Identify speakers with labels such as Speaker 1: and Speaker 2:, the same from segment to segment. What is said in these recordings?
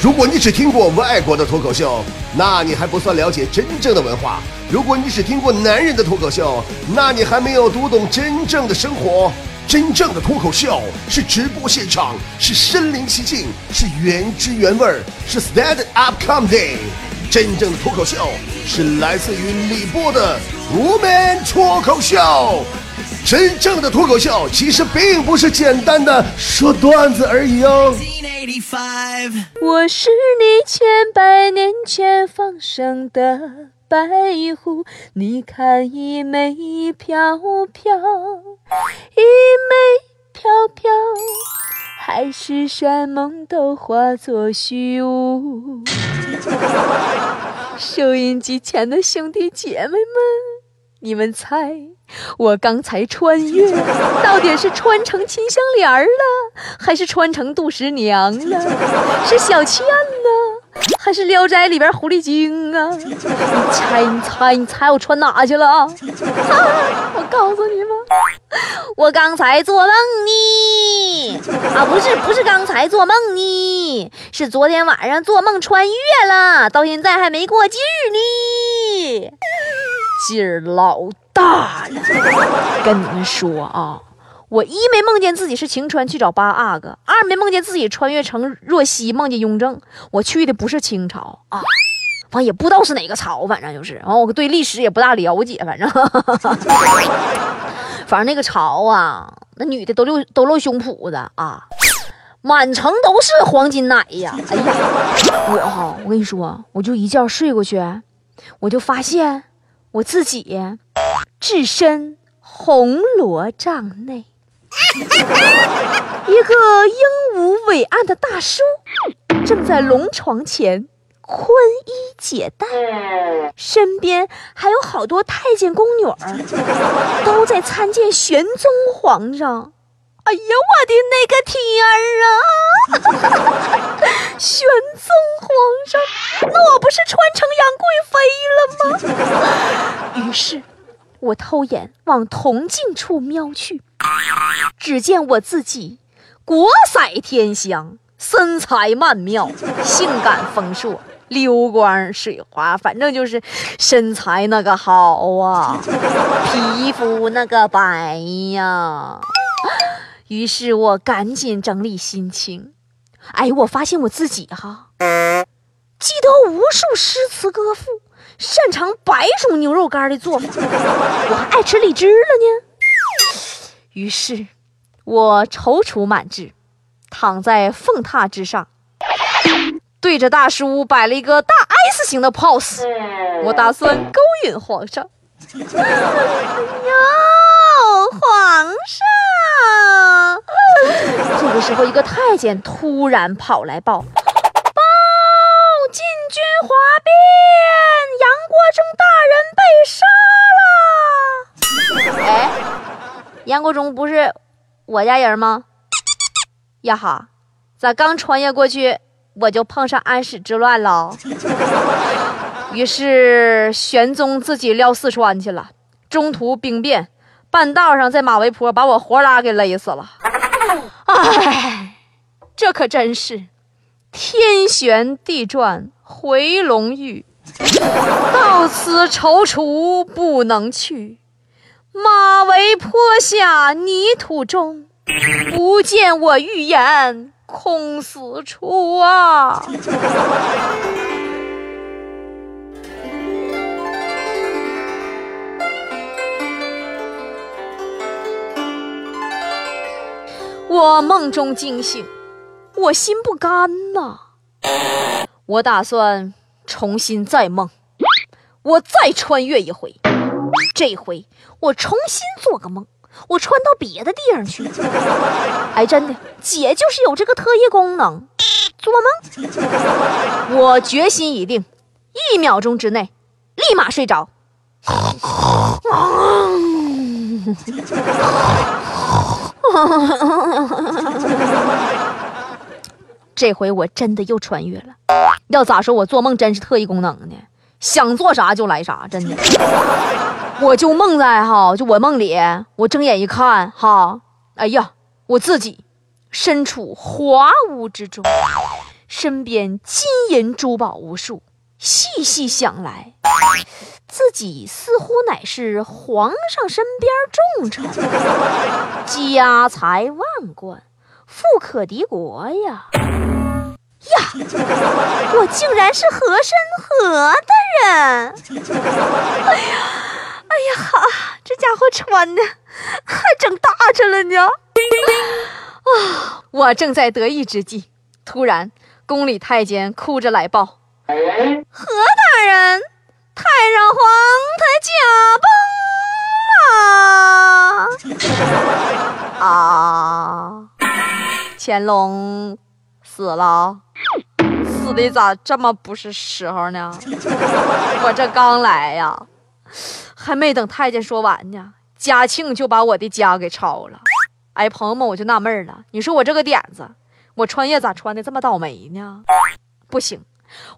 Speaker 1: 如果你只听过外国的脱口秀，那你还不算了解真正的文化；如果你只听过男人的脱口秀，那你还没有读懂真正的生活。真正的脱口秀是直播现场，是身临其境，是原汁原味儿，是 stand up comedy。真正的脱口秀是来自于李波的 woman 脱口秀。真正的脱口秀其实并不是简单的说段子而已哦。
Speaker 2: 我是你千百年前放生的白狐，你看一枚飘飘，一枚飘飘，海誓山盟都化作虚无。收音机前的兄弟姐妹们，你们猜我刚才穿越到底是穿成秦香莲了，还是穿成杜十娘了？是小倩呢，还是《聊斋》里边狐狸精啊？你猜，你猜，你猜我穿哪去了？啊！我告诉你们，我刚才做梦呢。啊，不是，不是刚才做梦呢，是昨天晚上做梦穿越了，到现在还没过劲儿呢。劲儿老大了，跟你们说啊，我一没梦见自己是晴川去找八阿哥，二没梦见自己穿越成若曦梦见雍正，我去的不是清朝啊，完也不知道是哪个朝，反正就是。完我对历史也不大了解，反正，反正那个朝啊，那女的都露都露胸脯子啊，满城都是黄金奶呀，哎呀，我哈，我跟你说，我就一觉睡过去，我就发现。我自己置身红罗帐内，一个英武伟岸的大叔正在龙床前宽衣解带，身边还有好多太监宫女儿，都在参见玄宗皇上。哎呀，我的那个天儿啊！玄宗皇上，那我不是穿成杨贵妃了吗？是，我偷眼往铜镜处瞄去，只见我自己国色天香，身材曼妙，性感丰硕，溜光水滑，反正就是身材那个好啊，皮肤那个白呀。于是我赶紧整理心情，哎，我发现我自己哈，记得无数诗词歌赋，擅长百种牛肉干的做法，我还爱吃荔枝了呢。于是，我踌躇满志，躺在凤榻之上，对着大叔摆了一个大 S 型的 pose，我打算勾引皇上。哟，皇上！这个时候，一个太监突然跑来报：“中大人被杀了。”哎，杨国忠不是我家人吗？呀哈，咋刚穿越过去，我就碰上安史之乱了？于是玄宗自己撂四川去了，中途兵变。半道上，在马嵬坡把我活拉给勒死了。哎，这可真是天旋地转回龙驭，到此踌躇不能去。马嵬坡下泥土中，不见我预言空死处啊！我梦中惊醒，我心不甘呐。我打算重新再梦，我再穿越一回。这回我重新做个梦，我穿到别的地方去。哎，真的，姐就是有这个特异功能，做梦。我决心已定，一秒钟之内立马睡着。这回我真的又穿越了。要咋说，我做梦真是特异功能呢？想做啥就来啥，真的。我就梦在哈，就我梦里，我睁眼一看哈，哎呀，我自己身处华屋之中，身边金银珠宝无数。细细想来，自己似乎乃是皇上身边重臣，家财万贯，富可敌国呀！呀，我竟然是和珅和的人！哎呀，哎呀哈，这家伙穿的还整大着了呢！啊，我正在得意之际，突然宫里太监哭着来报。何大人，太上皇他驾崩了！啊，乾隆死了，死的咋这么不是时候呢？我这刚来呀，还没等太监说完呢，嘉庆就把我的家给抄了。哎，朋友们，我就纳闷了，你说我这个点子，我穿越咋穿的这么倒霉呢？不行。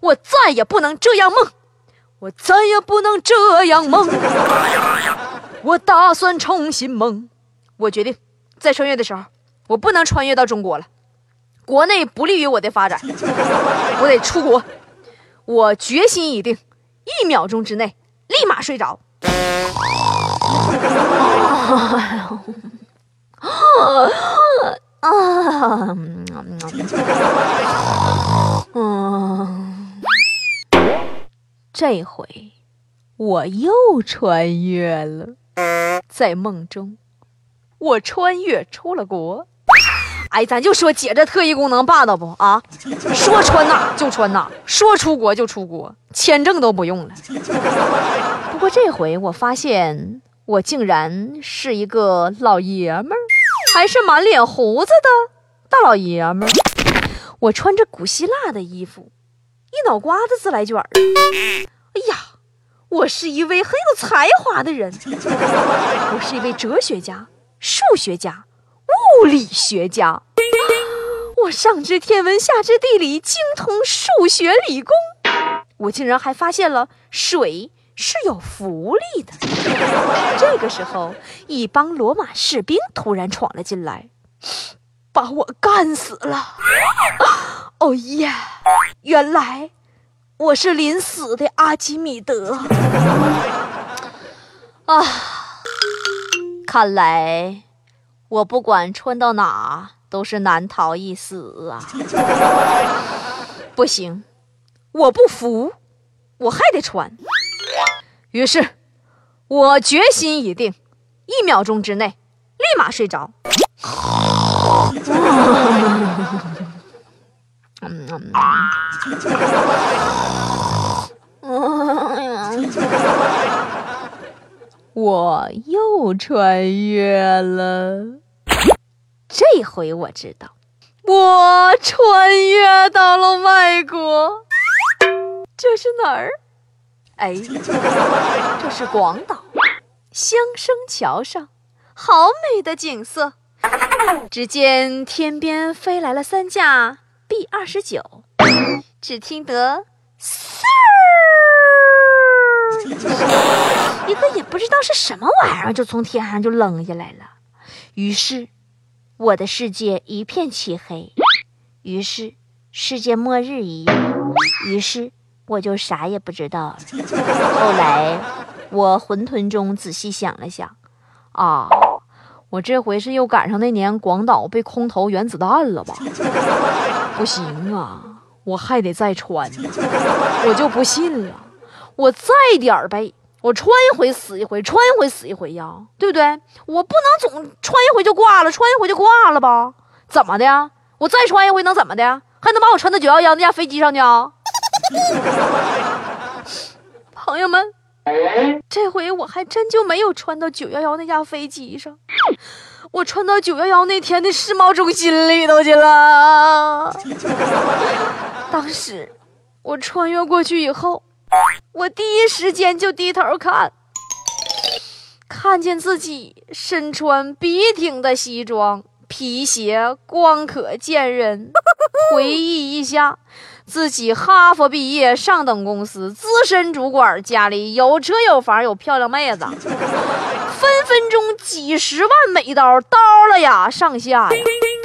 Speaker 2: 我再也不能这样梦，我再也不能这样梦。我打算重新梦。我决定，在穿越的时候，我不能穿越到中国了，国内不利于我的发展，我得出国。我决心已定，一秒钟之内立马睡着。啊！嗯，这回我又穿越了，在梦中，我穿越出了国。哎，咱就说姐这特异功能霸道不啊？说穿哪就穿哪，说出国就出国，签证都不用了。不过这回我发现，我竟然是一个老爷们儿，还是满脸胡子的大老爷们儿。我穿着古希腊的衣服，一脑瓜子自来卷儿。哎呀，我是一位很有才华的人，我是一位哲学家、数学家、物理学家。我上知天文，下知地理，精通数学理工。我竟然还发现了水是有浮力的。这个时候，一帮罗马士兵突然闯了进来。把我干死了！哦耶！原来我是临死的阿基米德啊！看来我不管穿到哪都是难逃一死啊！不行，我不服，我还得穿。于是，我决心已定，一秒钟之内立马睡着。我又穿越了，这回我知道，我穿越到了外国。这是哪儿？哎，这是广岛，香生桥上，好美的景色。只见天边飞来了三架 B 二十九，只听得嗖，一个也不知道是什么玩意儿就从天上就扔下来了。于是我的世界一片漆黑，于是世界末日一样，于是我就啥也不知道了。后来我混沌中仔细想了想，啊。我这回是又赶上那年广岛被空投原子弹了吧？不行啊，我还得再穿，我就不信了，我再点儿呗，我穿一回死一回，穿一回死一回呀，对不对？我不能总穿一回就挂了，穿一回就挂了吧？怎么的呀？我再穿一回能怎么的？还能把我穿到九幺幺那架飞机上去啊？朋友们。这回我还真就没有穿到九幺幺那架飞机上，我穿到九幺幺那天的世贸中心里头去了。当时我穿越过去以后，我第一时间就低头看，看见自己身穿笔挺的西装，皮鞋光可见人。回忆一下。自己哈佛毕业，上等公司，资深主管，家里有车有房有漂亮妹子，分分钟几十万美刀刀了呀，上下呀，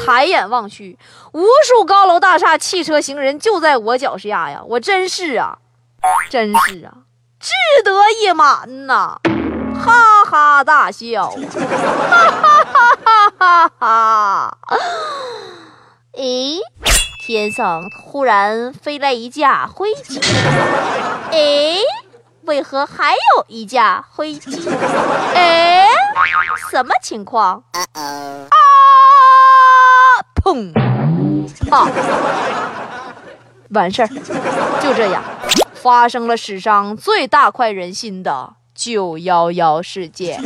Speaker 2: 抬眼望去，无数高楼大厦、汽车、行人就在我脚下呀！我真是啊，真是啊，志得意满呐，哈哈大笑，哈哈哈哈哈哈！咦，天上忽然飞来一架飞机，哎，为何还有一架飞机？哎，什么情况？啊！砰！啊！完事儿，就这样，发生了史上最大快人心的九幺幺事件。